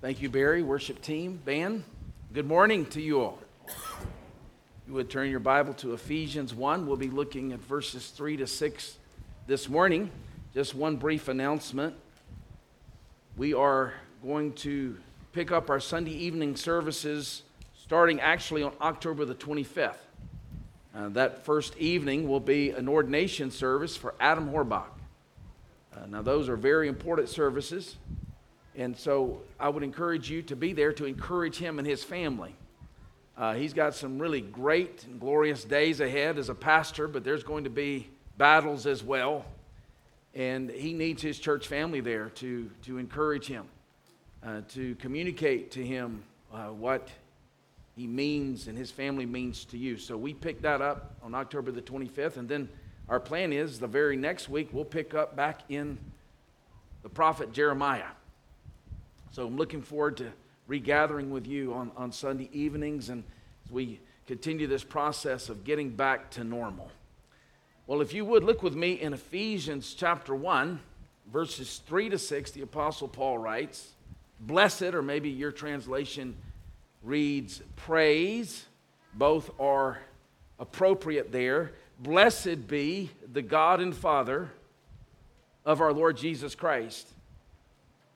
Thank you, Barry, worship team, band. Good morning to you all. You would turn your Bible to Ephesians 1. We'll be looking at verses 3 to 6 this morning. Just one brief announcement. We are going to pick up our Sunday evening services starting actually on October the 25th. Uh, that first evening will be an ordination service for Adam Horbach. Uh, now, those are very important services, and so I would encourage you to be there to encourage him and his family. Uh, he's got some really great and glorious days ahead as a pastor, but there's going to be battles as well. And he needs his church family there to, to encourage him, uh, to communicate to him uh, what he means and his family means to you. So we pick that up on October the 25th, and then our plan is the very next week we'll pick up back in the prophet Jeremiah. So I'm looking forward to regathering with you on, on Sunday evenings and as we continue this process of getting back to normal. Well, if you would look with me in Ephesians chapter 1, verses 3 to 6, the Apostle Paul writes, Blessed, or maybe your translation reads praise. Both are appropriate there. Blessed be the God and Father of our Lord Jesus Christ,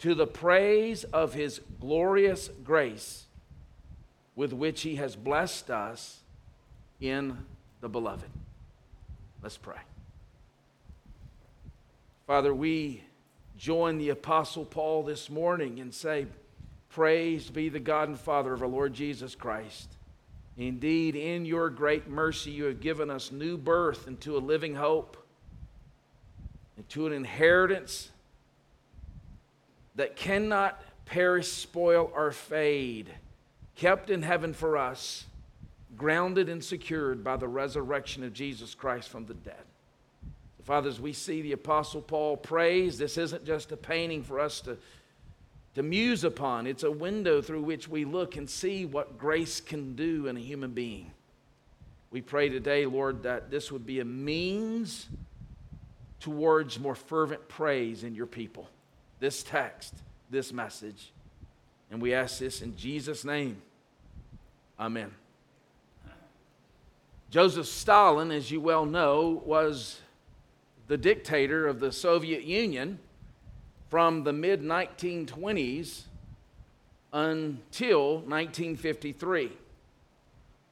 to the praise of his glorious grace with which he has blessed us in the beloved. Let's pray. Father, we join the Apostle Paul this morning and say, Praise be the God and Father of our Lord Jesus Christ. Indeed, in your great mercy, you have given us new birth into a living hope, into an inheritance that cannot perish, spoil, or fade, kept in heaven for us, grounded and secured by the resurrection of Jesus Christ from the dead. Fathers, we see the Apostle Paul praise. This isn't just a painting for us to to muse upon. It's a window through which we look and see what grace can do in a human being. We pray today, Lord, that this would be a means towards more fervent praise in your people. This text, this message. And we ask this in Jesus' name. Amen. Joseph Stalin, as you well know, was the dictator of the Soviet Union from the mid 1920s until 1953.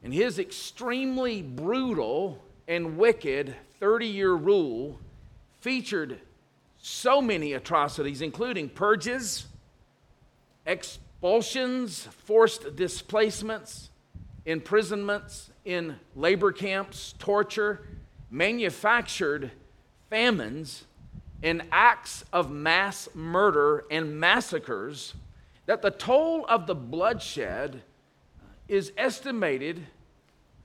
And his extremely brutal and wicked 30 year rule featured so many atrocities, including purges, expulsions, forced displacements, imprisonments in labor camps, torture, manufactured famines, and acts of mass murder and massacres that the toll of the bloodshed is estimated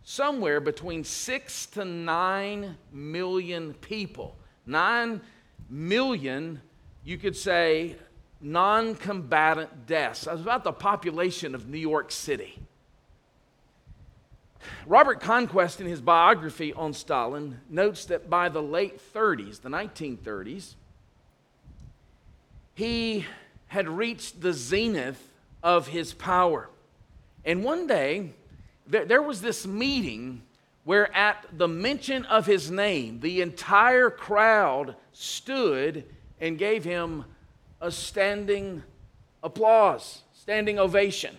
somewhere between six to nine million people. Nine million, you could say, non combatant deaths. That's about the population of New York City. Robert Conquest, in his biography on Stalin, notes that by the late 30s, the 1930s, he had reached the zenith of his power. And one day, there, there was this meeting where, at the mention of his name, the entire crowd stood and gave him a standing applause, standing ovation.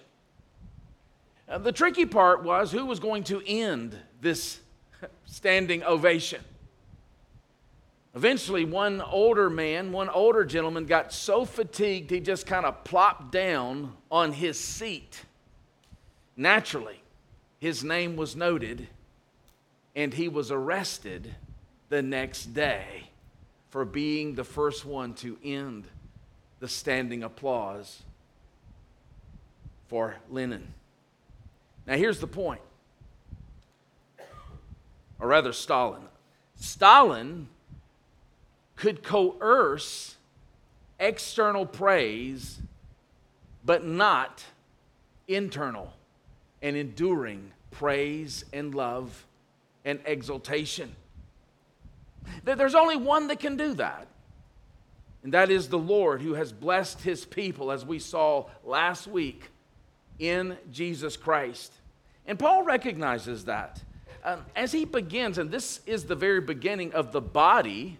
Uh, the tricky part was who was going to end this standing ovation. Eventually, one older man, one older gentleman got so fatigued he just kind of plopped down on his seat. Naturally, his name was noted and he was arrested the next day for being the first one to end the standing applause for Lenin. Now, here's the point, or rather, Stalin. Stalin could coerce external praise, but not internal and enduring praise and love and exaltation. There's only one that can do that. And that is the Lord who has blessed his people, as we saw last week, in Jesus Christ. And Paul recognizes that. Um, as he begins, and this is the very beginning of the body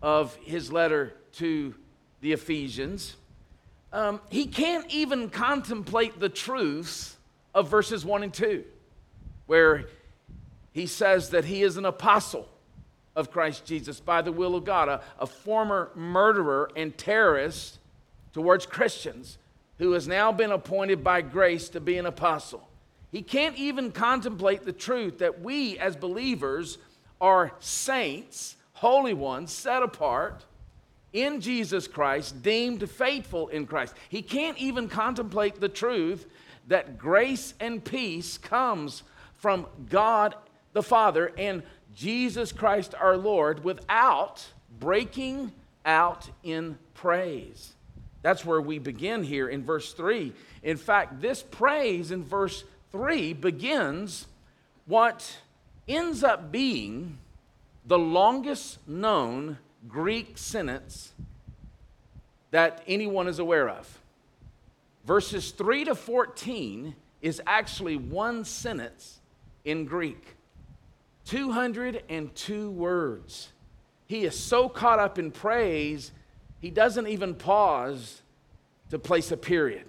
of his letter to the Ephesians, um, he can't even contemplate the truths of verses 1 and 2, where he says that he is an apostle of Christ Jesus by the will of God, a, a former murderer and terrorist towards Christians who has now been appointed by grace to be an apostle. He can't even contemplate the truth that we as believers are saints, holy ones, set apart in Jesus Christ, deemed faithful in Christ. He can't even contemplate the truth that grace and peace comes from God the Father and Jesus Christ our Lord without breaking out in praise. That's where we begin here in verse 3. In fact, this praise in verse 3 begins what ends up being the longest known Greek sentence that anyone is aware of. Verses 3 to 14 is actually one sentence in Greek. 202 words. He is so caught up in praise, he doesn't even pause to place a period.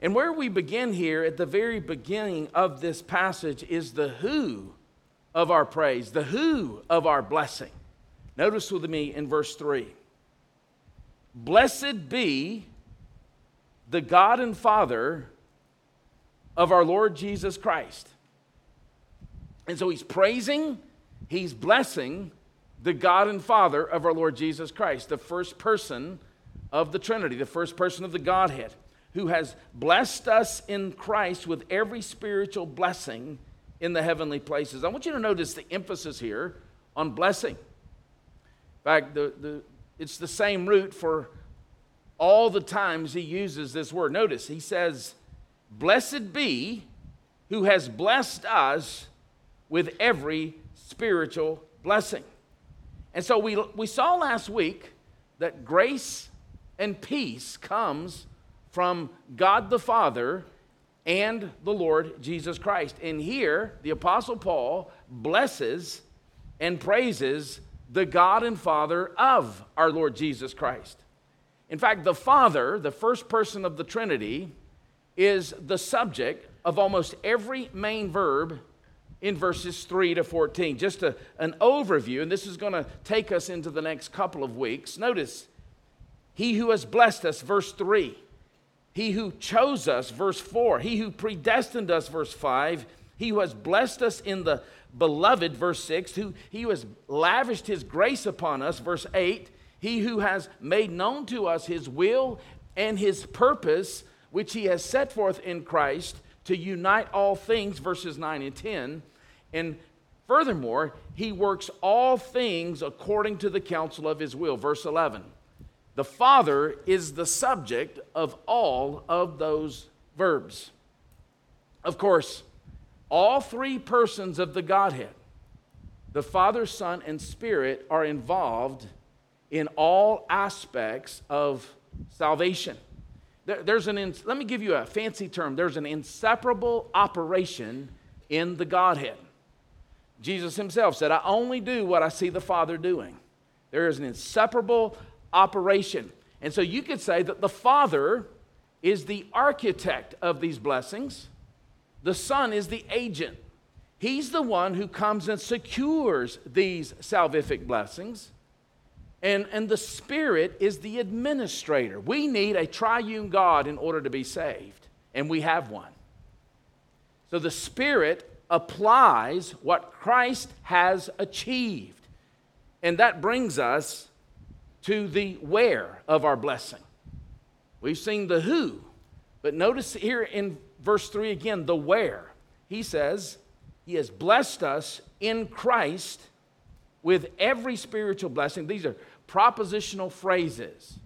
And where we begin here at the very beginning of this passage is the who of our praise, the who of our blessing. Notice with me in verse 3 Blessed be the God and Father of our Lord Jesus Christ and so he's praising, he's blessing the God and Father of our Lord Jesus Christ, the first person of the Trinity, the first person of the Godhead, who has blessed us in Christ with every spiritual blessing in the heavenly places. I want you to notice the emphasis here on blessing. In fact, the, the, it's the same root for all the times he uses this word. Notice, he says, Blessed be who has blessed us with every spiritual blessing. And so we, we saw last week that grace and peace comes from God the Father and the Lord Jesus Christ. And here, the Apostle Paul blesses and praises the God and Father of our Lord Jesus Christ. In fact, the Father, the first person of the Trinity, is the subject of almost every main verb in verses 3 to 14. Just a, an overview, and this is going to take us into the next couple of weeks. Notice, He who has blessed us, verse 3. He who chose us, verse 4. He who predestined us, verse 5. He who has blessed us in the beloved, verse 6. Who, he who has lavished his grace upon us, verse 8. He who has made known to us his will and his purpose, which he has set forth in Christ to unite all things, verses 9 and 10. And furthermore, he works all things according to the counsel of his will, verse 11. The Father is the subject of all of those verbs. Of course, all three persons of the Godhead, the Father, Son, and Spirit, are involved in all aspects of salvation. There, there's an, let me give you a fancy term. There's an inseparable operation in the Godhead. Jesus himself said, I only do what I see the Father doing. There is an inseparable operation. And so you could say that the Father is the architect of these blessings, the Son is the agent. He's the one who comes and secures these salvific blessings. And, and the Spirit is the administrator. We need a triune God in order to be saved, and we have one. So the Spirit applies what Christ has achieved. And that brings us to the where of our blessing. We've seen the who, But notice here in verse 3 again, the where. He says, He has blessed us in Christ with every spiritual blessing. These are propositional phrases.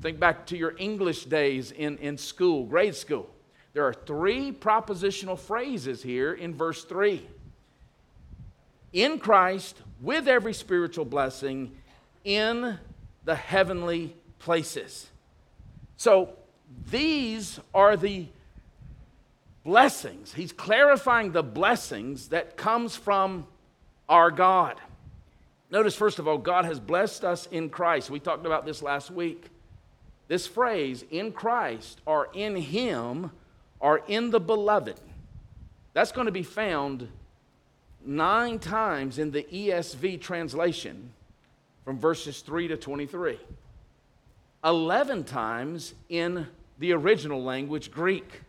Think back to your English days in, in school, grade school. There are three propositional phrases here in verse 3. In Christ, with every spiritual blessing in the heavenly places. So these are the blessings. He's clarifying the blessings that comes from our God. Notice, first of all, God has blessed us in Christ. We talked about this last week. This phrase, in Christ, or in Him, or in the beloved, that's going to be found nine times in the ESV translation from verses 3 to 23. 11 times in the original language, Greek.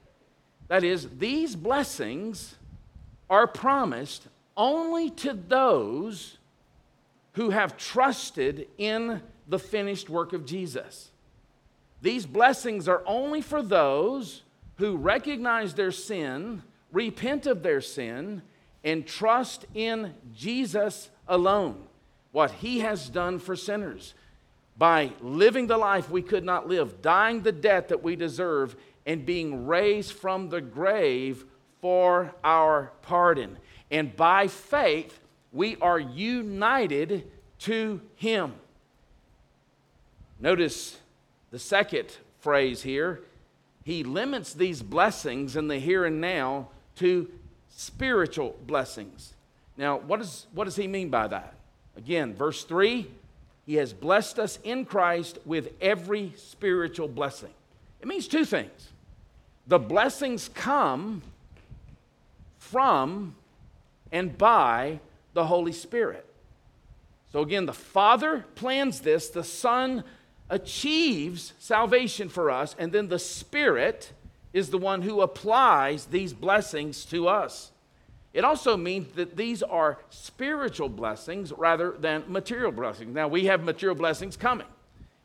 That is, these blessings are promised only to those who have trusted in the finished work of Jesus. These blessings are only for those who recognize their sin, repent of their sin, and trust in Jesus alone, what he has done for sinners. By living the life we could not live, dying the death that we deserve, and being raised from the grave for our pardon. And by faith, we are united to him. Notice the second phrase here. He limits these blessings in the here and now to spiritual blessings. Now, what, is, what does he mean by that? Again, verse 3 He has blessed us in Christ with every spiritual blessing. It means two things. The blessings come from and by the Holy Spirit. So again, the Father plans this, the Son achieves salvation for us, and then the Spirit is the one who applies these blessings to us. It also means that these are spiritual blessings rather than material blessings. Now, we have material blessings coming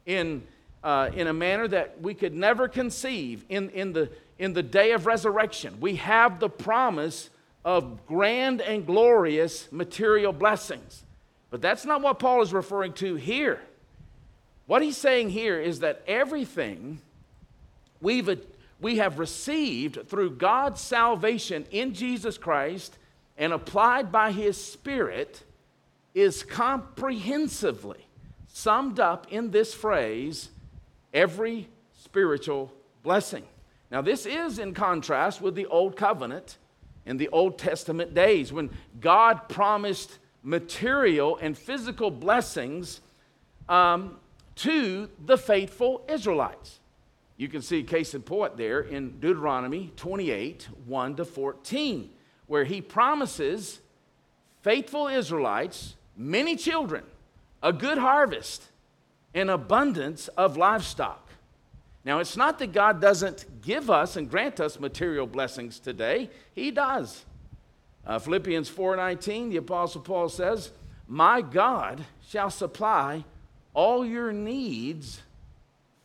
in, uh, in a manner that we could never conceive in, in, the, in the day of resurrection. We have the promise of grand and glorious material blessings. But that's not what Paul is referring to here. What he's saying here is that everything we've we have received through God's salvation in Jesus Christ and applied by His Spirit is comprehensively summed up in this phrase every spiritual blessing. Now, this is in contrast with the Old Covenant in the Old Testament days when God promised material and physical blessings um, to the faithful Israelites. You can see case in point there in Deuteronomy 28 1 to 14, where he promises faithful Israelites many children, a good harvest, and abundance of livestock. Now, it's not that God doesn't give us and grant us material blessings today, He does. Uh, Philippians 4:19, the Apostle Paul says, "My God shall supply all your needs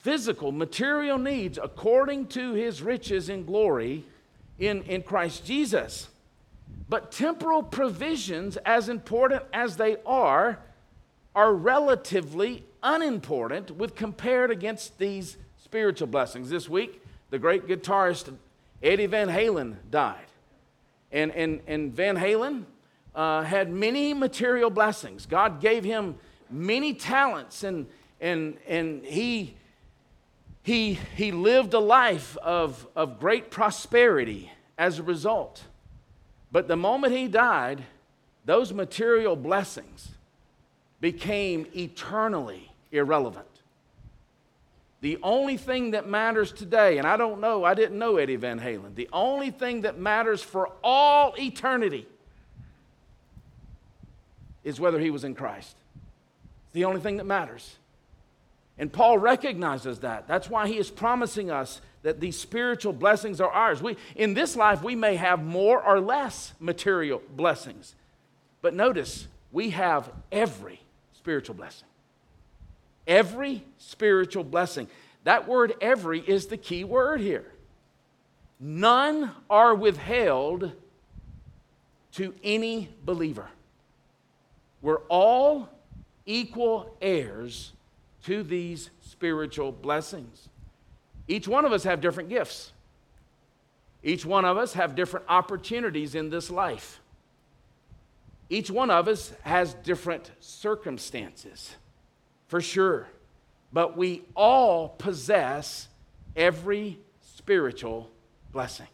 physical, material needs according to his riches in glory in, in Christ Jesus. But temporal provisions, as important as they are, are relatively unimportant with compared against these spiritual blessings. This week, the great guitarist Eddie Van Halen died. And, and, and Van Halen uh, had many material blessings. God gave him many talents, and, and, and he he, he lived a life of, of great prosperity as a result. But the moment he died, those material blessings became eternally irrelevant. The only thing that matters today, and I don't know, I didn't know Eddie Van Halen, the only thing that matters for all eternity is whether he was in Christ. It's the only thing that matters. And Paul recognizes that. That's why he is promising us that these spiritual blessings are ours. We, in this life, we may have more or less material blessings. But notice, we have every spiritual blessing. Every spiritual blessing. That word every is the key word here. none are withheld to any believer. We're all equal heirs to these spiritual blessings. Each one of us have different gifts. Each one of us have different opportunities in this life. Each one of us has different circumstances, for sure. But we all possess every spiritual blessing.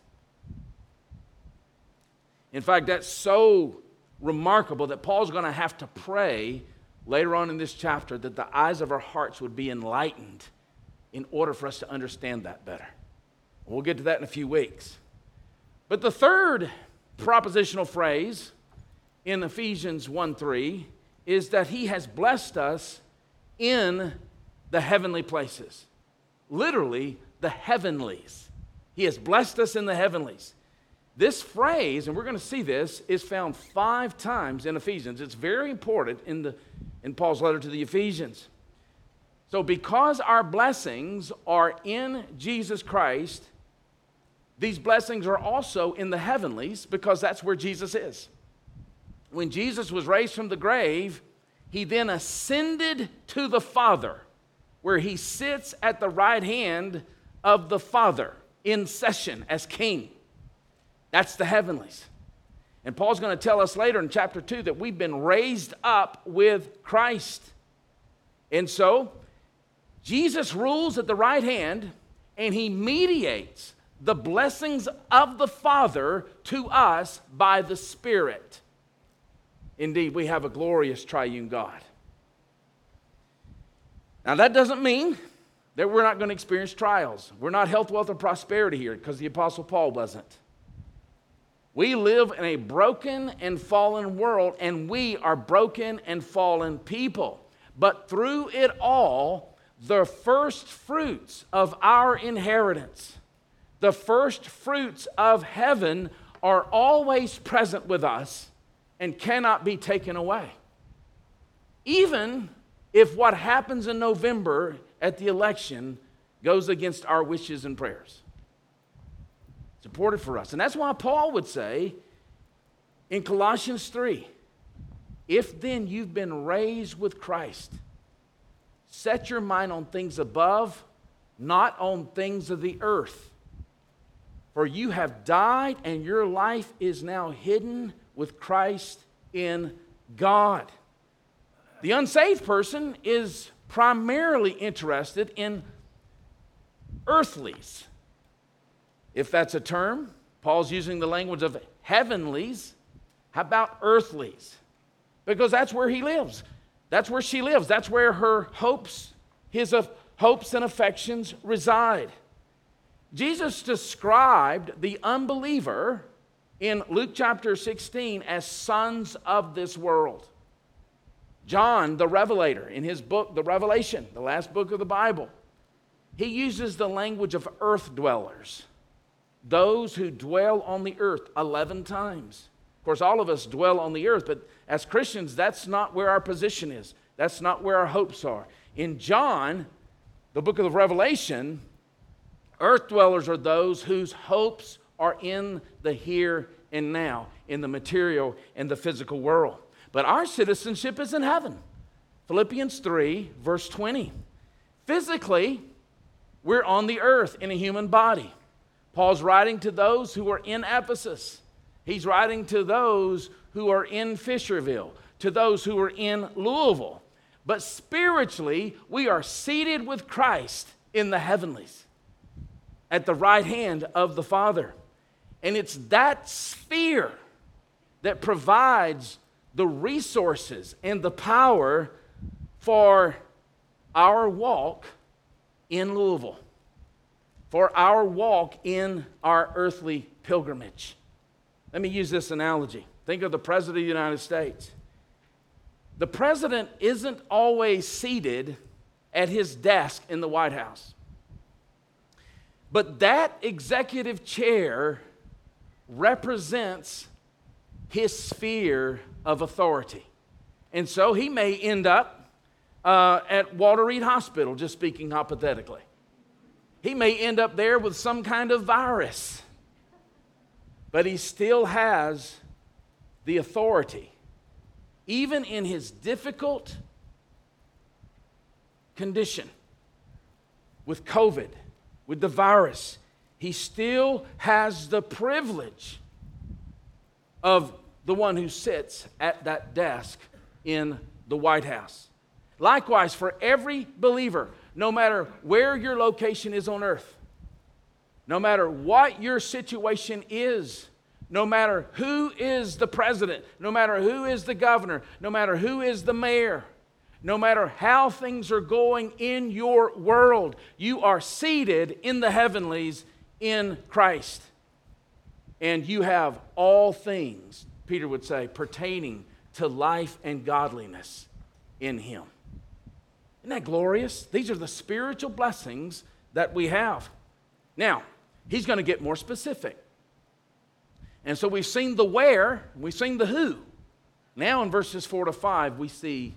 In fact, that's so remarkable that Paul's going to have to pray later on in this chapter that the eyes of our hearts would be enlightened in order for us to understand that better. We'll get to that in a few weeks. But the third propositional phrase in Ephesians 1 3 is that he has blessed us in the heavenly places. Literally, the heavenlies. He has blessed us in the heavenlies. This phrase, and we're going to see this, is found five times in Ephesians. It's very important in, the, in Paul's letter to the Ephesians. So, because our blessings are in Jesus Christ, these blessings are also in the heavenlies because that's where Jesus is. When Jesus was raised from the grave, he then ascended to the Father, where he sits at the right hand of the Father in session as king. That's the heavenlies. And Paul's going to tell us later in chapter 2 that we've been raised up with Christ. And so, Jesus rules at the right hand and he mediates the blessings of the Father to us by the Spirit. Indeed, we have a glorious triune God. Now, that doesn't mean that we're not going to experience trials. We're not health, wealth, and prosperity here because the Apostle Paul wasn't. We live in a broken and fallen world, and we are broken and fallen people. But through it all, the first fruits of our inheritance, the first fruits of heaven, are always present with us and cannot be taken away. Even if what happens in November at the election goes against our wishes and prayers. It's important for us. And that's why Paul would say in Colossians 3 if then you've been raised with Christ, set your mind on things above, not on things of the earth. For you have died, and your life is now hidden with Christ in God. The unsaved person is primarily interested in earthlies if that's a term. Paul's using the language of heavenlies. How about earthlies? Because that's where he lives. That's where she lives. That's where her hopes, his hopes and affections reside. Jesus described the unbeliever in Luke chapter 16 as sons of this world. John, the Revelator, in his book, The Revelation, the last book of the Bible, he uses the language of earth dwellers those who dwell on the earth 11 times. Of course, all of us dwell on the earth, but as Christians, that's not where our position is. That's not where our hopes are. In John, the book of the Revelation, earth dwellers are those whose hopes are in the here and now, in the material and the physical world. But our citizenship is in heaven. Philippians 3, verse 20. Physically, we're on the earth in a human body. Paul's writing to those who are in Ephesus. He's writing to those who are in Fisherville, to those who are in Louisville. But spiritually, we are seated with Christ in the heavenlies at the right hand of the Father. And it's that sphere that provides the resources and the power for our walk in Louisville for our walk in our earthly pilgrimage. Let me use this analogy. Think of the President of the United States. The President isn't always seated at his desk in the White House. But that executive chair represents his sphere of authority. And so he may end up uh, at Walter Reed Hospital, just speaking hypothetically. He may end up there with some kind of virus but he still has the authority, even in his difficult condition with COVID, with the virus. He still has the privilege of the one who sits at that desk in the White House. Likewise, for every believer, no matter where your location is on earth, no matter what your situation is, no matter who is the president, no matter who is the governor, no matter who is the mayor, no matter how things are going in your world, you are seated in the heavenlies in Christ. And you have all things, Peter would say, pertaining to life and godliness in Him. Isn't that glorious? These are the spiritual blessings that we have. Now, he's going to get more specific. And so we've seen the where, we've seen the who. Now in verses 4 to 5, we see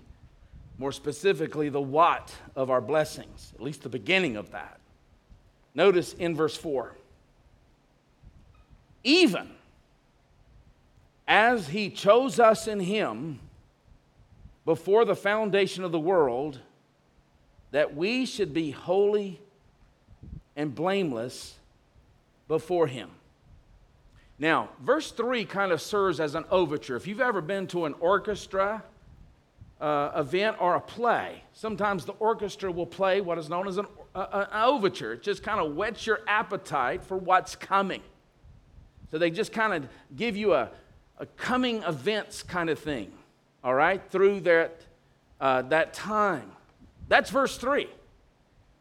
more specifically the what of our blessings, at least the beginning of that. Notice in verse 4 even as he chose us in him before the foundation of the world, that we should be holy and blameless before him. Now, verse 3 kind of serves as an overture. If you've ever been to an orchestra uh, event or a play, sometimes the orchestra will play what is known as an, an overture. It just kind of whets your appetite for what's coming. So they just kind of give you a, a coming events kind of thing, all right, through that, uh, that time. That's verse 3.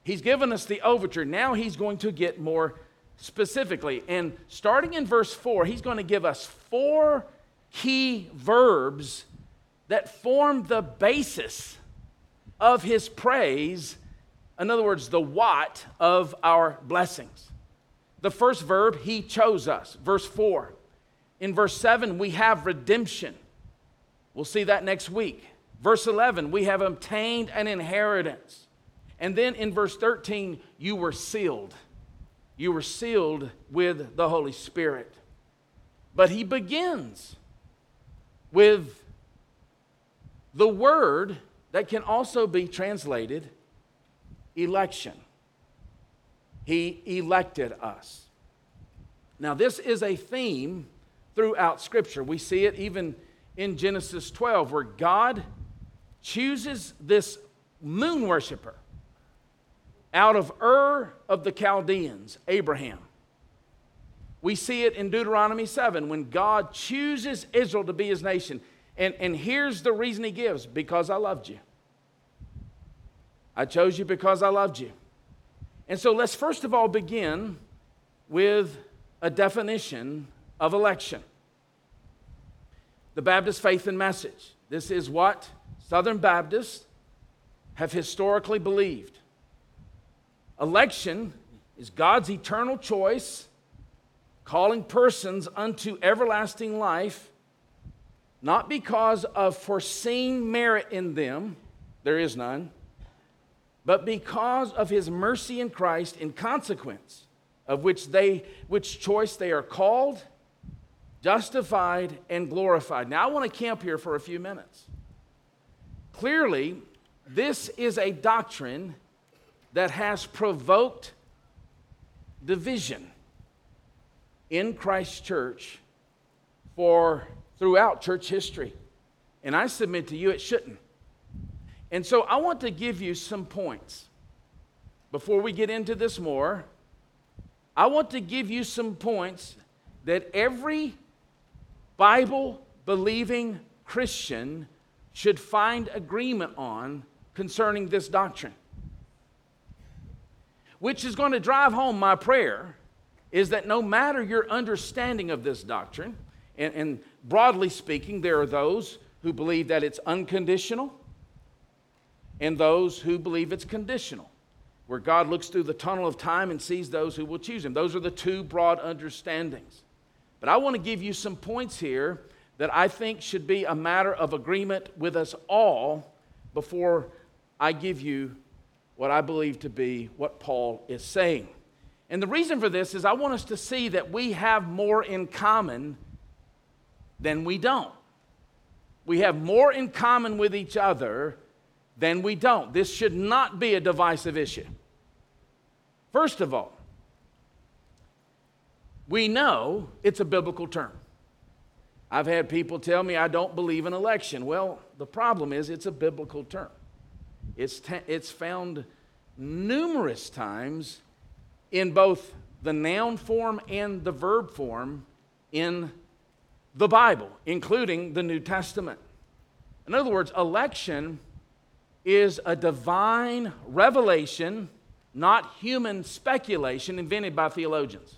He's given us the overture. Now he's going to get more specifically. And starting in verse 4, he's going to give us four key verbs that form the basis of his praise. In other words, the what of our blessings. The first verb, he chose us. Verse 4. In verse 7, we have redemption. We'll see that next week. Verse 11, we have obtained an inheritance. And then in verse 13, you were sealed. You were sealed with the Holy Spirit. But he begins with the word that can also be translated election. He elected us. Now, this is a theme throughout Scripture. We see it even in Genesis 12, where God chooses this moon worshiper out of Ur of the Chaldeans, Abraham. We see it in Deuteronomy 7 when God chooses Israel to be his nation. And, and here's the reason he gives because I loved you. I chose you because I loved you. And so let's first of all begin with a definition of election. The Baptist faith and message. This is what Southern Baptists have historically believed. Election is God's eternal choice, calling persons unto everlasting life, not because of foreseen merit in them, there is none but because of his mercy in Christ, in consequence of which they which choice they are called, justified, and glorified. Now I want to camp here for a few minutes. Clearly, this is a doctrine that has provoked division in Christ's church for throughout church history. And I submit to you it shouldn't. And so I want to give you some points. Before we get into this more, I want to give you some points that every Bible believing Christian should find agreement on concerning this doctrine. Which is going to drive home my prayer is that no matter your understanding of this doctrine, and, and broadly speaking, there are those who believe that it's unconditional, and those who believe it's conditional, where God looks through the tunnel of time and sees those who will choose Him. Those are the two broad understandings. But I want to give you some points here that I think should be a matter of agreement with us all before I give you what I believe to be what Paul is saying. And the reason for this is I want us to see that we have more in common than we don't. We have more in common with each other than we don't. This should not be a divisive issue. First of all, we know it's a biblical term. I've had people tell me I don't believe in election. Well, the problem is it's a biblical term. It's, it's found numerous times in both the noun form and the verb form in the Bible, including the New Testament. In other words, election is a divine revelation, not human speculation invented by theologians.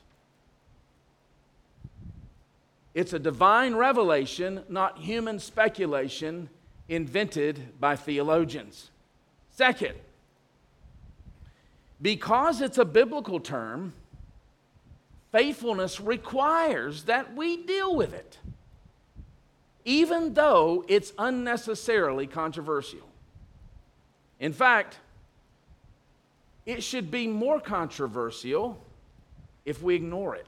It's a divine revelation, not human speculation invented by theologians. Second, because it's a biblical term, faithfulness requires that we deal with it, even though it's unnecessarily controversial. In fact, it should be more controversial if we ignore it.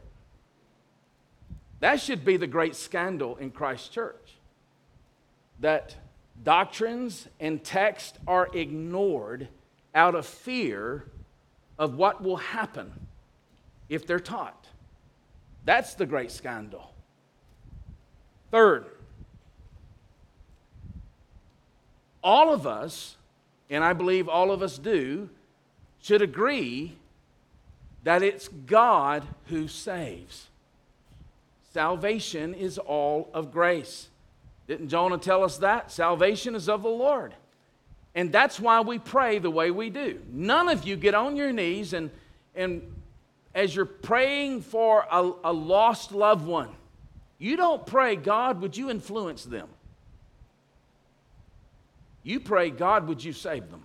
That should be the great scandal in Christ's church. That doctrines and text are ignored out of fear of what will happen if they're taught. That's the great scandal. Third, all of us, and I believe all of us do, should agree that it's God who saves. Salvation is all of grace. Didn't Jonah tell us that? Salvation is of the Lord. And that's why we pray the way we do. None of you get on your knees and, and as you're praying for a, a lost loved one, you don't pray, God, would you influence them? You pray, God, would you save them?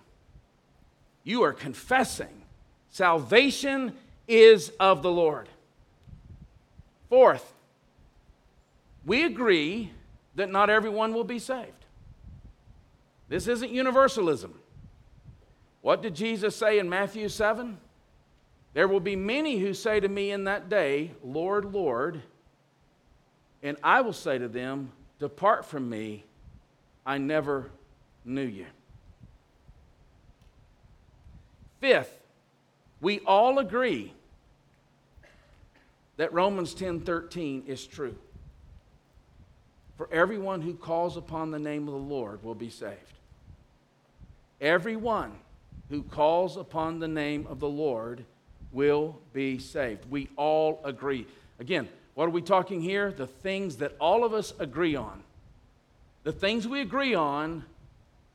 You are confessing salvation is of the Lord. Fourth, we agree that not everyone will be saved. This isn't universalism. What did Jesus say in Matthew 7? There will be many who say to me in that day, Lord, Lord, and I will say to them, Depart from me, I never knew you. Fifth, we all agree that Romans 10:13 is true. For everyone who calls upon the name of the Lord will be saved. Everyone who calls upon the name of the Lord will be saved. We all agree. Again, what are we talking here? The things that all of us agree on. The things we agree on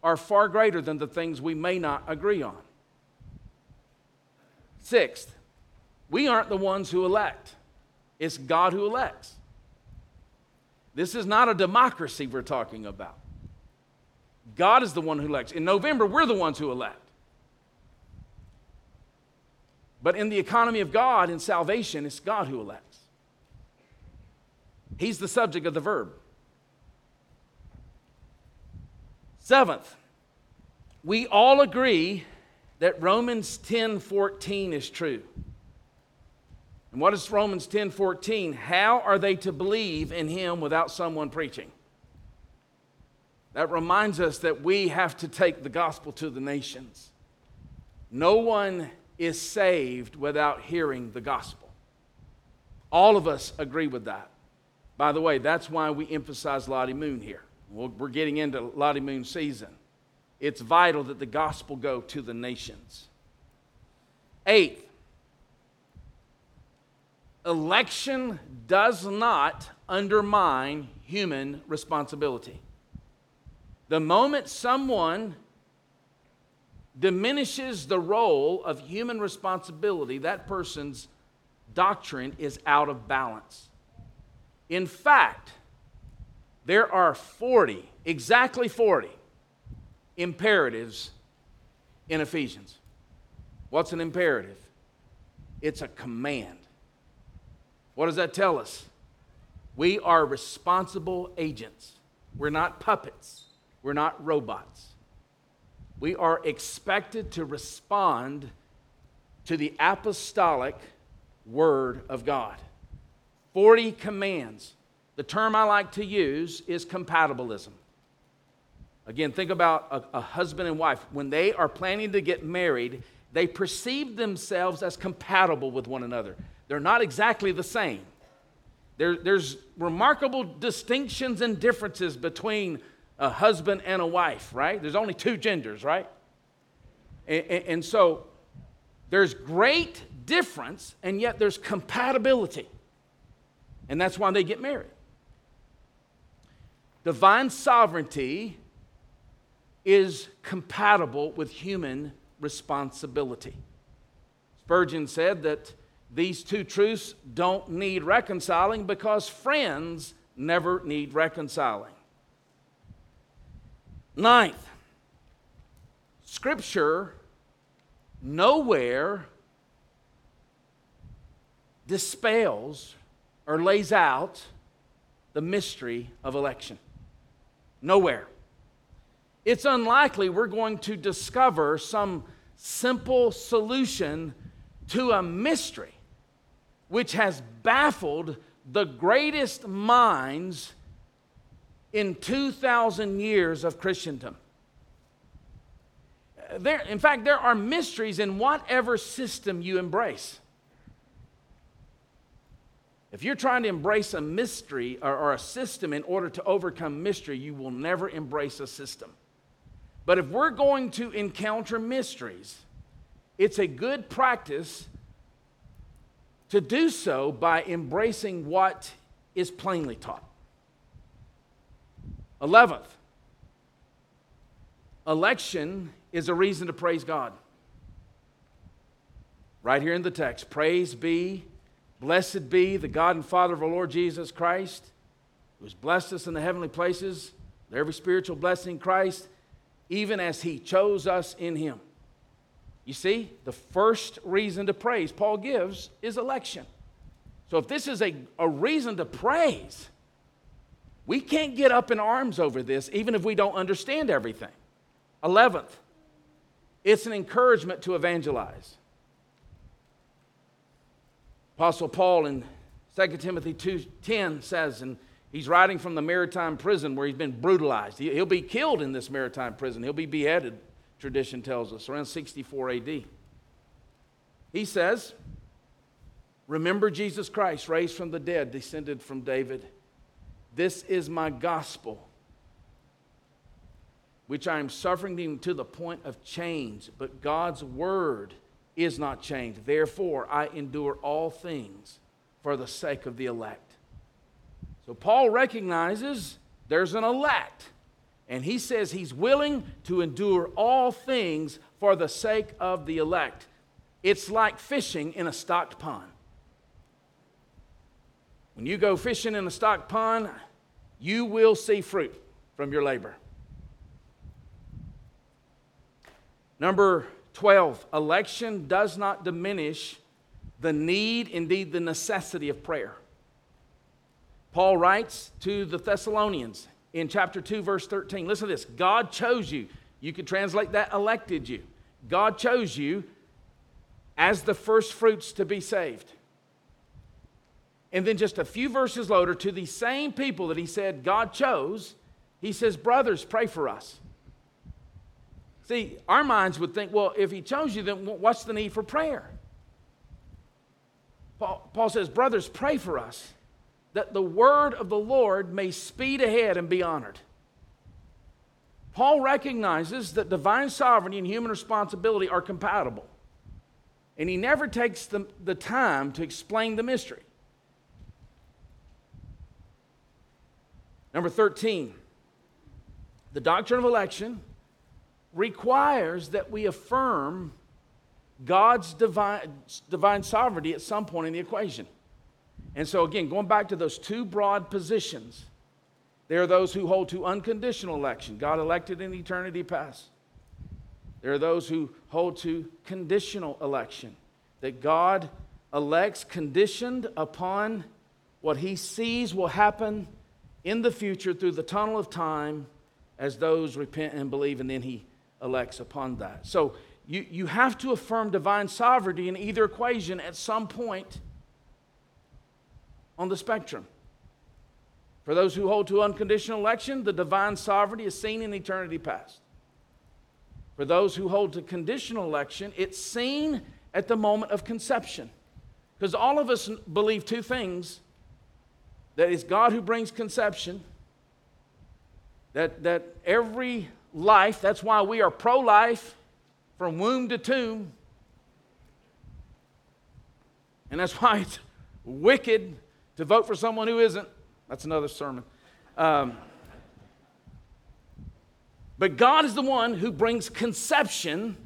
are far greater than the things we may not agree on. Sixth, we aren't the ones who elect, it's God who elects. This is not a democracy we're talking about. God is the one who elects. In November, we're the ones who elect. But in the economy of God, in salvation, it's God who elects. He's the subject of the verb. Seventh, we all agree that Romans 10 14 is true. And what is Romans 10 14? How are they to believe in him without someone preaching? That reminds us that we have to take the gospel to the nations. No one is saved without hearing the gospel. All of us agree with that. By the way, that's why we emphasize Lottie Moon here. We're getting into Lottie Moon season. It's vital that the gospel go to the nations. Eighth, election does not undermine human responsibility. The moment someone diminishes the role of human responsibility, that person's doctrine is out of balance. In fact, there are 40, exactly 40 imperatives in Ephesians. What's an imperative? It's a command. What does that tell us? We are responsible agents. We're not puppets. We're not robots. We are expected to respond to the apostolic Word of God. 40 commands. The term I like to use is compatibilism. Again, think about a, a, husband and wife. When they are planning to get married, they perceive themselves as compatible with one another. They're not exactly the same. There, there's remarkable distinctions and differences between a husband and a wife, right? There's only two genders, right? And, and, and so there's great difference, and yet there's compatibility. And that's why they get married. Divine sovereignty is compatible with human responsibility. Spurgeon said that these two truths don't need reconciling because friends never need reconciling. Ninth, Scripture nowhere dispels or lays out the mystery of election. Nowhere. It's unlikely we're going to discover some simple solution to a mystery which has baffled the greatest minds in 2,000 years of Christendom. There, in fact, there are mysteries in whatever system you embrace. If you're trying to embrace a mystery or, or, a system in order to overcome mystery, you will never embrace a system. But if we're going to encounter mysteries, it's a good practice to do so by embracing what is plainly taught. 11th, election is a reason to praise God. Right here in the text Praise be, blessed be the God and Father of our Lord Jesus Christ, who has blessed us in the heavenly places with every spiritual blessing in Christ, even as he chose us in him. You see, the first reason to praise Paul gives is election. So if this is a, a reason to praise, we can't get up in arms over this even if we don't understand everything. 11th, it's an encouragement to evangelize. Apostle Paul in 2 Timothy 2:10 says, and he's writing from the Mamertine prison where he's been brutalized. He'll be killed in this Mamertine prison. He'll be beheaded tradition tells us, around 64 AD. He says, Remember Jesus Christ, raised from the dead, descended from David. This is my gospel, which I am suffering to the point of change, but God's word is not changed. Therefore, I endure all things for the sake of the elect. So, Paul recognizes there's an elect and he says he's willing to endure all things for the sake of the elect. It's like fishing in a stocked pond. When you go fishing in a stocked pond, you will see fruit from your labor. Number 12, election does not diminish the need, indeed, the necessity of prayer. Paul writes to the Thessalonians in chapter 2, verse 13. Listen to this God chose you. You could translate that elected you. God chose you as the first fruits to be saved. And then just a few verses later, to the same people that he said God chose, he says, Brothers, pray for us. See, our minds would think, well, if he chose you, then what's the need for prayer? Paul, Paul says, Brothers, pray for us that the word of the Lord may speed ahead and be honored. Paul recognizes that divine sovereignty and human responsibility are compatible. And he never takes the, the time to explain the mystery. Number 13, the doctrine of election requires that we affirm God's divine, divine sovereignty at some point in the equation. And so, again, going back to those two broad positions, there are those who hold to unconditional election, God elected in eternity past. There are those who hold to conditional election, that God elects conditioned upon what he sees will happen in the future through the tunnel of time as those repent and believe, and then he elects upon that. So you, you have to affirm divine sovereignty in either equation at some point on the spectrum. For those who hold to unconditional election, the divine sovereignty is seen in eternity past. For those who hold to conditional election, it's seen at the moment of conception. Because all of us believe two things that it's God who brings conception, that, that every life, that's why we are pro life from womb to tomb. And that's why it's wicked to vote for someone who isn't. That's another sermon. Um, but God is the one who brings conception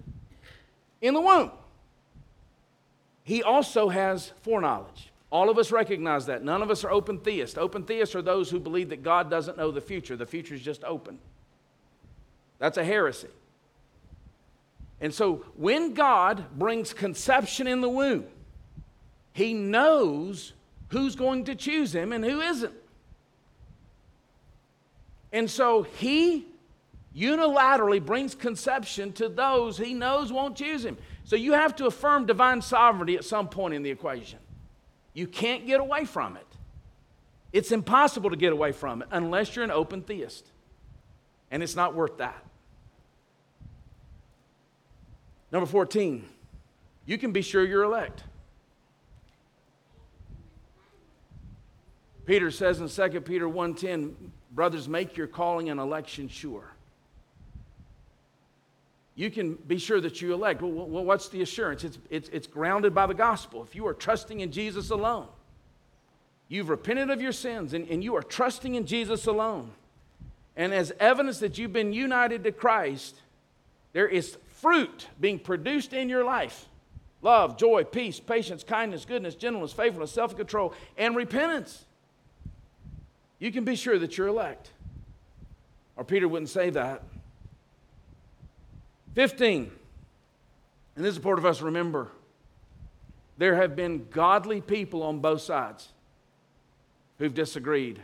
in the womb. He also has foreknowledge. All of us recognize that. None of us are open theists. Open theists are those who believe that God doesn't know the future, the future is just open. That's a heresy. And so when God brings conception in the womb, he knows who's going to choose him and who isn't. And so he unilaterally brings conception to those he knows won't choose him. So you have to affirm divine sovereignty at some point in the equation. You can't get away from it. It's impossible to get away from it unless you're an open theist. And it's not worth that. Number 14, you can be sure you're elect. Peter says in 2 Peter 1:10, brothers, make your calling and election sure. You can be sure that you elect. Well, what's the assurance? It's, it's, it's grounded by the gospel. If you are trusting in Jesus alone, you've repented of your sins and, and you are trusting in Jesus alone. And as evidence that you've been united to Christ, there is fruit being produced in your life love, joy, peace, patience, kindness, goodness, gentleness, faithfulness, self control, and repentance. You can be sure that you're elect. Or Peter wouldn't say that. 15. And this is important of us remember there have been godly people on both sides who've disagreed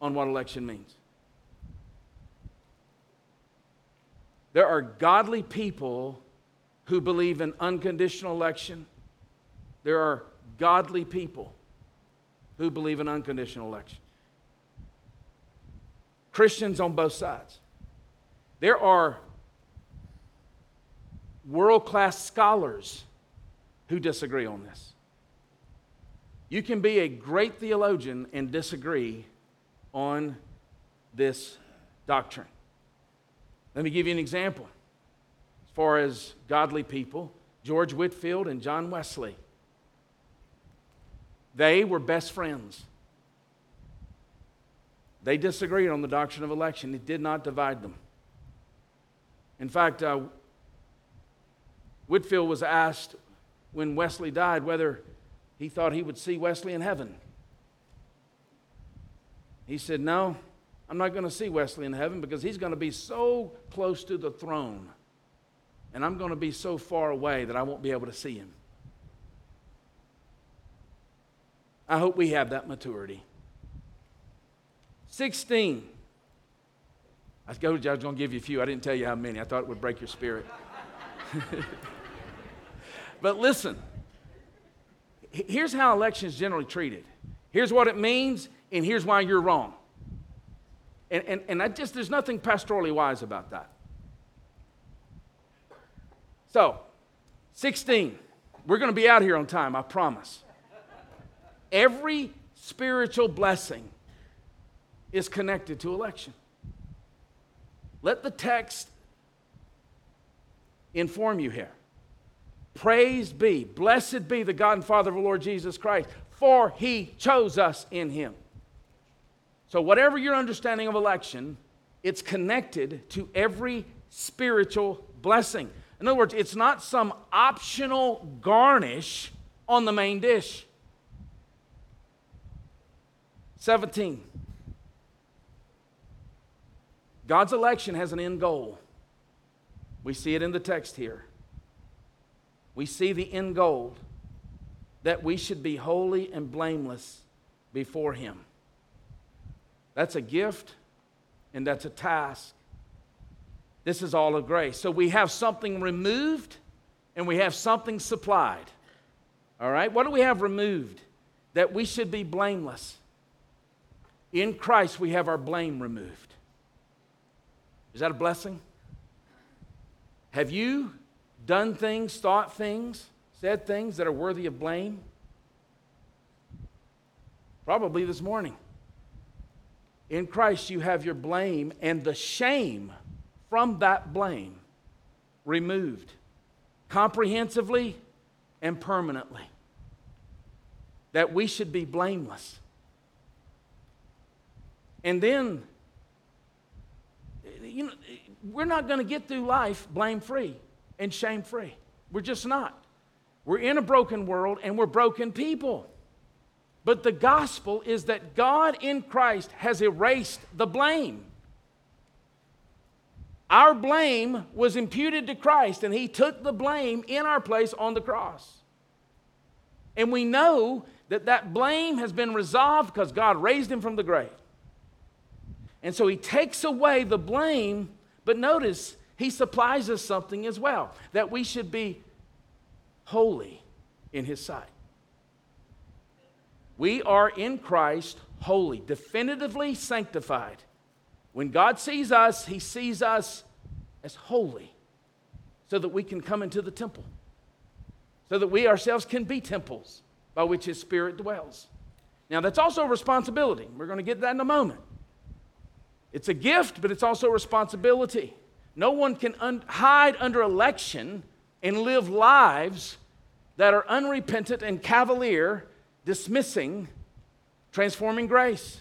on what election means. There are godly people who believe in unconditional election. There are godly people who believe in unconditional election. Christians on both sides. There are world class scholars who disagree on this. You can be a great theologian and disagree on this doctrine. Let me give you an example. As far as godly people, George Whitefield and John Wesley. They were best friends. They disagreed on the doctrine of election. It did not divide them. In fact, uh, Whitefield was asked when Wesley died whether he thought he would see Wesley in heaven. He said, No, I'm not going to see Wesley in heaven because he's going to be so close to the throne. And I'm going to be so far away that I won't be able to see him. I hope we have that maturity. 16. I told you I was going to give you a few. I didn't tell you how many. I thought it would break your spirit. but listen, here's how election is generally treated. Here's what it means, and here's why you're wrong. And, and, and I just, there's nothing pastorally wise about that. So, 16. We're going to be out here on time, I promise. Every spiritual blessing is connected to election. Let the text inform you here. Praise be, blessed be the God and Father of the Lord Jesus Christ, for he chose us in him. So, whatever your understanding of election, it's connected to every spiritual blessing. In other words, it's not some optional garnish on the main dish. 17. God's election has an end goal. We see it in the text here. We see the end goal that we should be holy and blameless before Him. That's a gift and that's a task. This is all of grace. So we have something removed and we have something supplied. All right? What do we have removed? that we should be blameless. In Christ, we have our blame removed. Is that a blessing? Have you done things, thought things, said things that are worthy of blame? Probably this morning. In Christ, you have your blame and the shame from that blame removed comprehensively and permanently. That we should be blameless. And then, you know, we're not going to get through life blame free and shame free. We're just not. We're in a broken world and we're broken people. But the gospel is that God in Christ has erased the blame. Our blame was imputed to Christ, and He took the blame in our place on the cross. And we know that that blame has been resolved because God raised Him from the grave. And so He takes away the blame, but notice He supplies us something as well that we should be holy in His sight. We are in Christ holy, definitively sanctified. When God sees us, He sees us as holy so that we can come into the temple, so that we ourselves can be temples by which His Spirit dwells. Now, that's also a responsibility. We're going to get that in a moment. It's a gift, but it's also a responsibility. No one can un- hide under election and live lives that are unrepentant and cavalier dismissing transforming grace.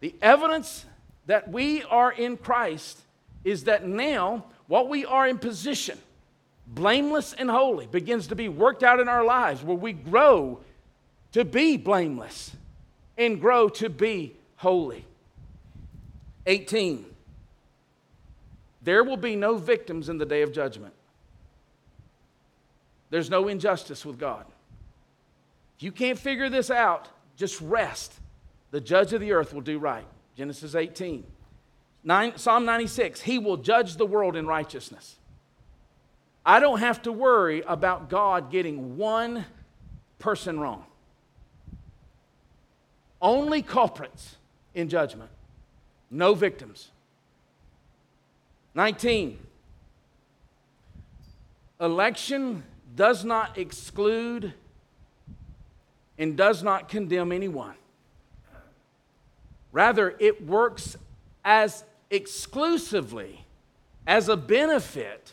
The evidence that we are in Christ is that now what we are in position, blameless and holy, begins to be worked out in our lives where we grow to be blameless and grow to be holy. 18. There will be no victims in the day of judgment. There's no injustice with God. If you can't figure this out, just rest. The judge of the earth will do right. Genesis 18. Nine, Psalm 96 He will judge the world in righteousness. I don't have to worry about God getting one person wrong. Only culprits in judgment, no victims. 19. Election does not exclude and does not condemn anyone. Rather, it works as exclusively as a benefit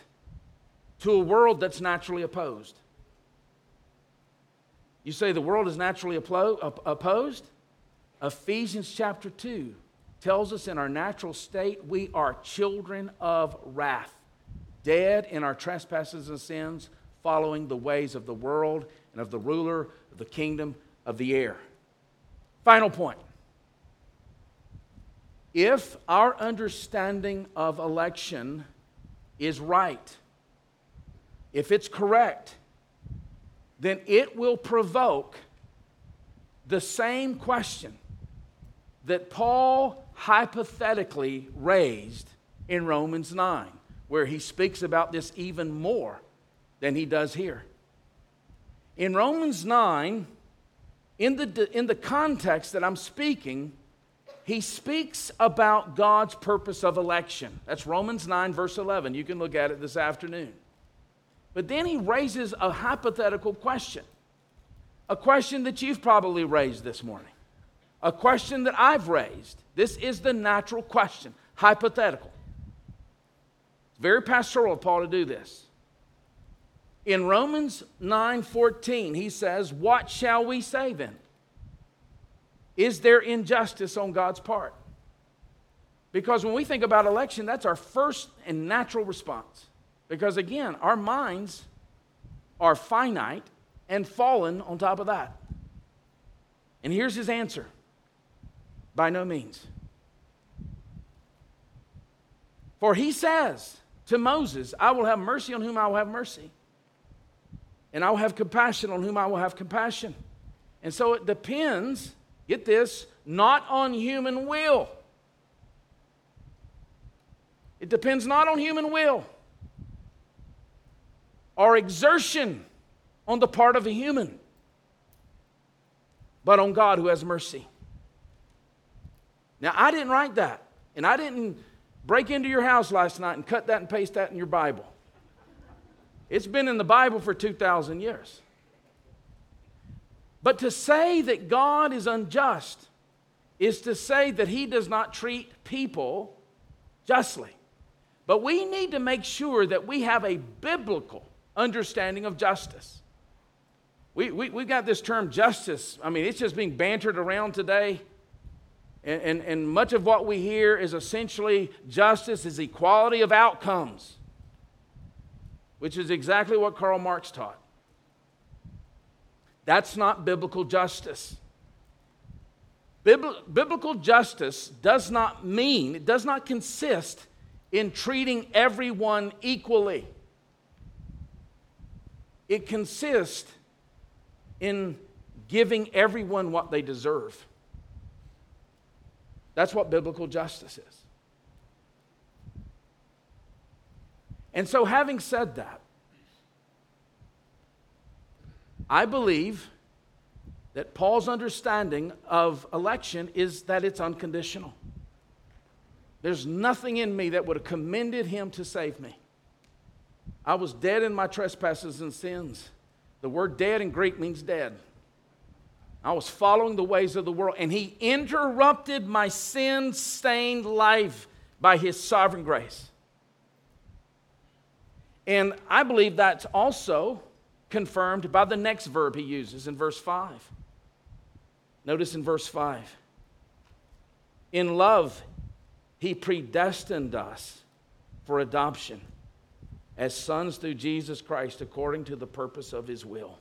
to a world that's naturally opposed. You say the world is naturally opposed? Ephesians chapter 2 tells us in our natural state we are children of wrath, dead in our trespasses and sins, following the ways of the world and of the ruler of the kingdom of the air. Final point. If our understanding of election is right, if it's correct, then it will provoke the same question that Paul hypothetically raised in Romans 9, where he speaks about this even more than he does here. In Romans 9, in the, in the context that I'm speaking, he speaks about God's purpose of election. That's Romans 9, verse 11. You can look at it this afternoon. But then he raises a hypothetical question, a question that you've probably raised this morning, a question that I've raised. This is the natural question, hypothetical. It's very pastoral of Paul to do this. In Romans 9:14, he says, "What shall we say then? Is there injustice on God's part?" Because when we think about election, that's our first and natural response. Because again, our minds are finite and fallen on top of that. And here's his answer by no means. For he says to Moses, I will have mercy on whom I will have mercy and I will have compassion on whom I will have compassion. And so it depends, get this, not on human will. It depends not on human will or exertion on the part of a human. but on God who has mercy. Now, I didn't write that, and I didn't break into your house last night and cut that and paste that in your Bible. It's been in the Bible for 2,000 years. But to say that God is unjust is to say that He does not treat people justly. But we need to make sure that we have a biblical understanding of justice. We, we, we've got this term justice. I mean, it's just being bantered around today. And, and, and much of what we hear is essentially justice is equality of outcomes, which is exactly what Karl Marx taught. That's not biblical justice. biblical justice does not mean, it does not consist in treating everyone equally. It consists in giving everyone what they deserve. That's what biblical justice is. And so, having said that, I believe that Paul's understanding of election is that it's unconditional. There's nothing in me that would have commended him to save me. I was dead in my trespasses and sins. The word dead in Greek means dead. I was following the ways of the world, and he interrupted my sin stained life by his sovereign grace. And I believe that's also confirmed by the next verb he uses in verse 5. Notice in verse 5 In love, he predestined us for adoption as sons through Jesus Christ according to the purpose of his will.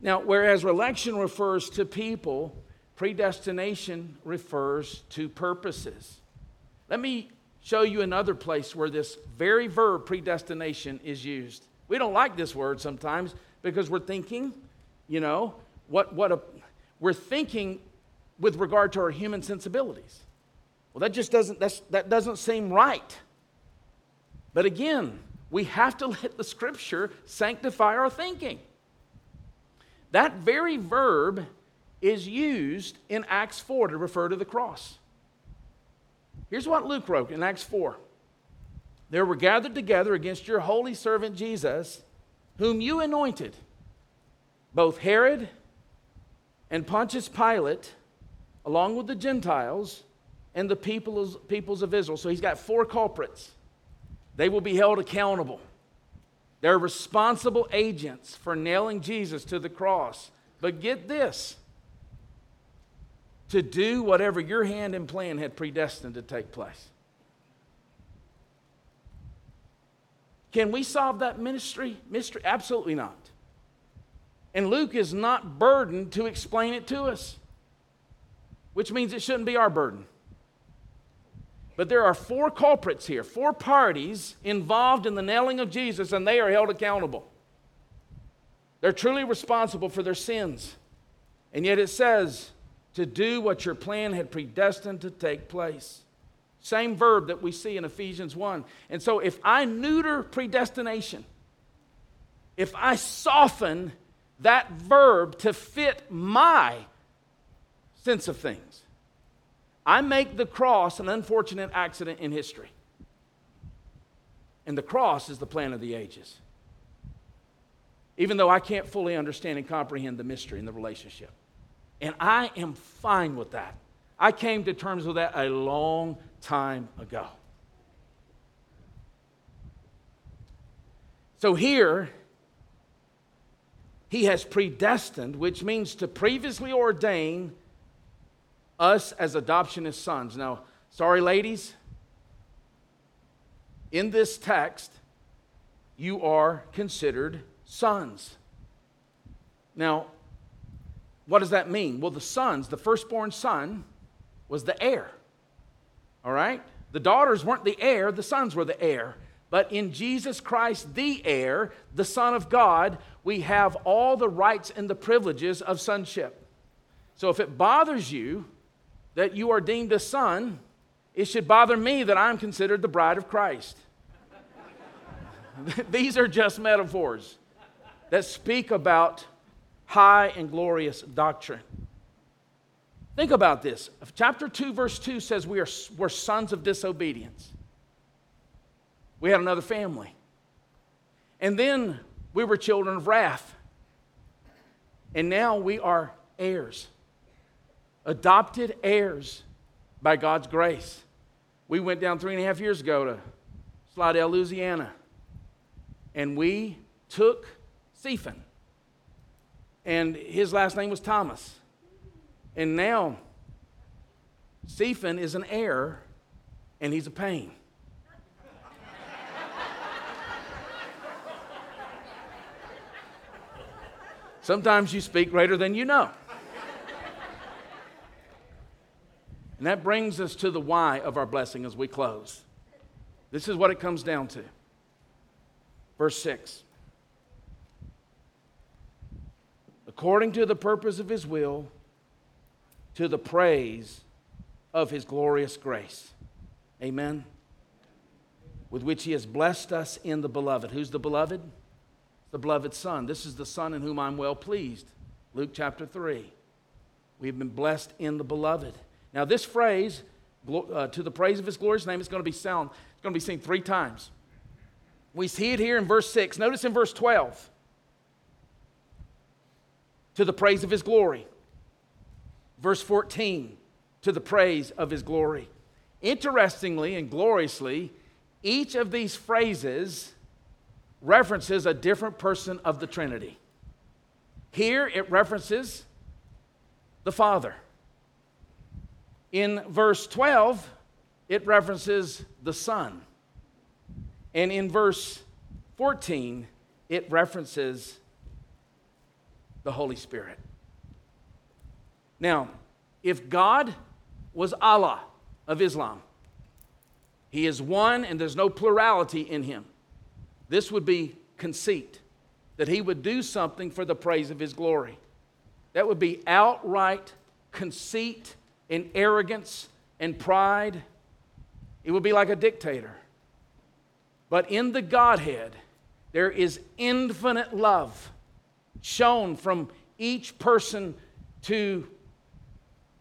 Now, whereas election refers to people, predestination refers to purposes. Let me show you another place where this very verb predestination is used. We don't like this word sometimes because we're thinking, you know, what, what a, we're thinking with regard to our human sensibilities. Well, that just doesn't, that doesn't seem right. But again, we have to let the scripture sanctify our thinking. That very verb is used in Acts 4 to refer to the cross. Here's what Luke wrote in Acts 4 There were gathered together against your holy servant Jesus, whom you anointed, both Herod and Pontius Pilate, along with the Gentiles and the peoples, peoples of Israel. So he's got four culprits. They will be held accountable. They're responsible agents for nailing Jesus to the cross. But get this to do whatever your hand and plan had predestined to take place. Can we solve that ministry mystery? Absolutely not. And Luke is not burdened to explain it to us, which means it shouldn't be our burden. But there are four culprits here, four parties involved in the nailing of Jesus, and they are held accountable. They're truly responsible for their sins. And yet it says, to do what your plan had predestined to take place. Same verb that we see in Ephesians 1. And so if I neuter predestination, if I soften that verb to fit my sense of things, I make the cross an unfortunate accident in history. And the cross is the plan of the ages. Even though I can't fully understand and comprehend the mystery and the relationship. And I am fine with that. I came to terms with that a long time ago. So here, he has predestined, which means to previously ordain us as adoptionist sons. Now, sorry, ladies, in this text, you are considered sons. Now, what does that mean? Well, the sons, the firstborn son, was the heir. All right? The daughters weren't the heir, the sons were the heir. But in Jesus Christ, the heir, the Son of God, we have all the rights and the privileges of sonship. So if it bothers you that you are deemed a son, it should bother me that I'm considered the bride of Christ. These are just metaphors that speak about high and glorious doctrine. Think about this. Chapter 2, verse 2 says we are, we're sons of disobedience. We had another family. And then we were children of wrath. And now we are heirs, adopted heirs by God's grace. We went down three and a half years ago to Slidell, Louisiana, and we took Stephen. And his last name was Thomas. And now, Stephen is an heir, and he's a pain. Sometimes you speak greater than you know. And that brings us to the why of our blessing as we close. This is what it comes down to. Verse 6 According to the purpose of his will, to the praise of his glorious grace. Amen. With which he has blessed us in the beloved. Who's the beloved? the beloved Son. This is the Son in whom I'm well pleased. Luke chapter 3. We've been blessed in the beloved. Now, this phrase, uh, to the praise of his glorious name, is going to be sound. It's going to be seen three times. We see it here in verse 6. Notice in verse 12. To the praise of his glory. Verse 14. To the praise of his glory. Interestingly and gloriously, each of these phrases references a different person of the Trinity. Here it references the Father. In verse 12, it references the Son. And in verse 14, it references the Holy Spirit. Now, if God was Allah of Islam, He is one and there's no plurality in Him. This would be conceit, that he would do something for the praise of his glory. That would be outright conceit and arrogance and pride. It would be like a dictator. But in the Godhead, there is infinite love shown from each person to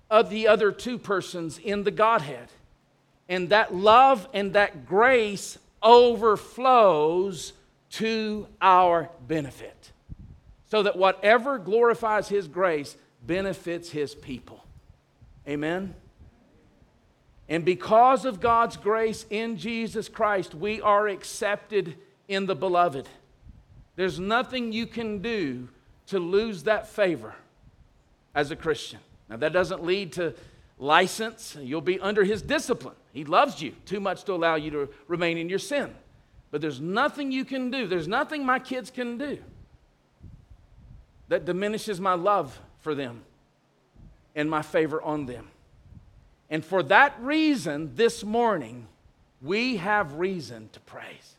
of the other two persons in the Godhead. And that love and that grace overflows to our benefit. So that whatever glorifies His grace benefits His people. Amen? And because of God's grace in Jesus Christ, we are accepted in the beloved. There's nothing you can do to lose that favor as a Christian. Now, that doesn't lead to license, you'll be under his discipline. He loves you too much to allow you to remain in your sin. But there's nothing you can do, there's nothing my kids can do that diminishes my love for them and my favor on them. And for that reason, this morning, we have reason to praise.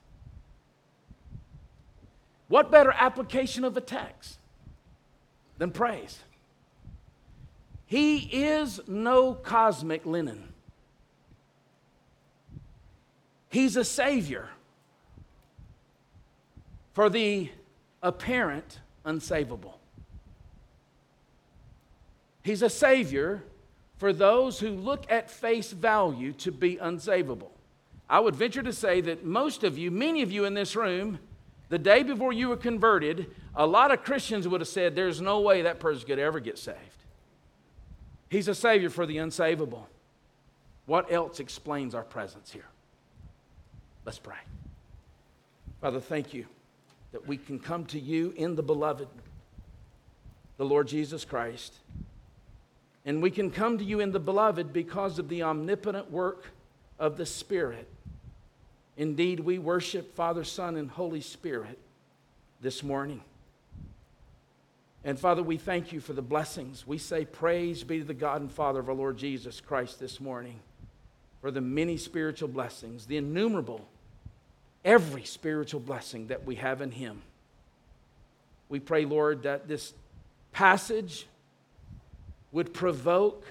What better application of a text than praise? He is no cosmic linen. He's a savior for the apparent unsavable. He's a savior for those who look at face value to be unsavable. I would venture to say that most of you, many of you in this room, the day before you were converted, a lot of Christians would have said, There's no way that person could ever get saved. He's a Savior for the unsavable. What else explains our presence here? Let's pray. Father, thank you that we can come to you in the beloved, the Lord Jesus Christ. And we can come to you in the beloved because of the omnipotent work of the Spirit. Indeed, we worship Father, Son, and Holy Spirit this morning. And Father, we thank you for the blessings. We say, Praise be to the God and Father of our Lord Jesus Christ this morning for the many spiritual blessings, the innumerable, every spiritual blessing that we have in Him. We pray, Lord, that this passage would provoke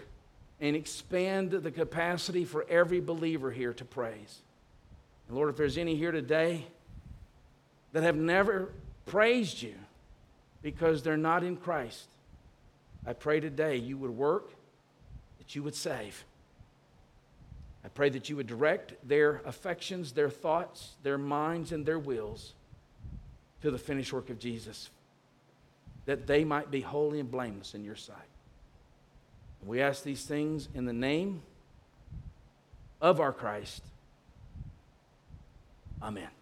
and expand the capacity for every believer here to praise. And Lord, if there's any here today that have never praised you, because they're not in Christ. I pray today you would work, that you would save. I pray that you would direct their affections, their thoughts, their minds, and their wills to the finished work of Jesus, that they might be holy and blameless in your sight. We ask these things in the name of our Christ. Amen.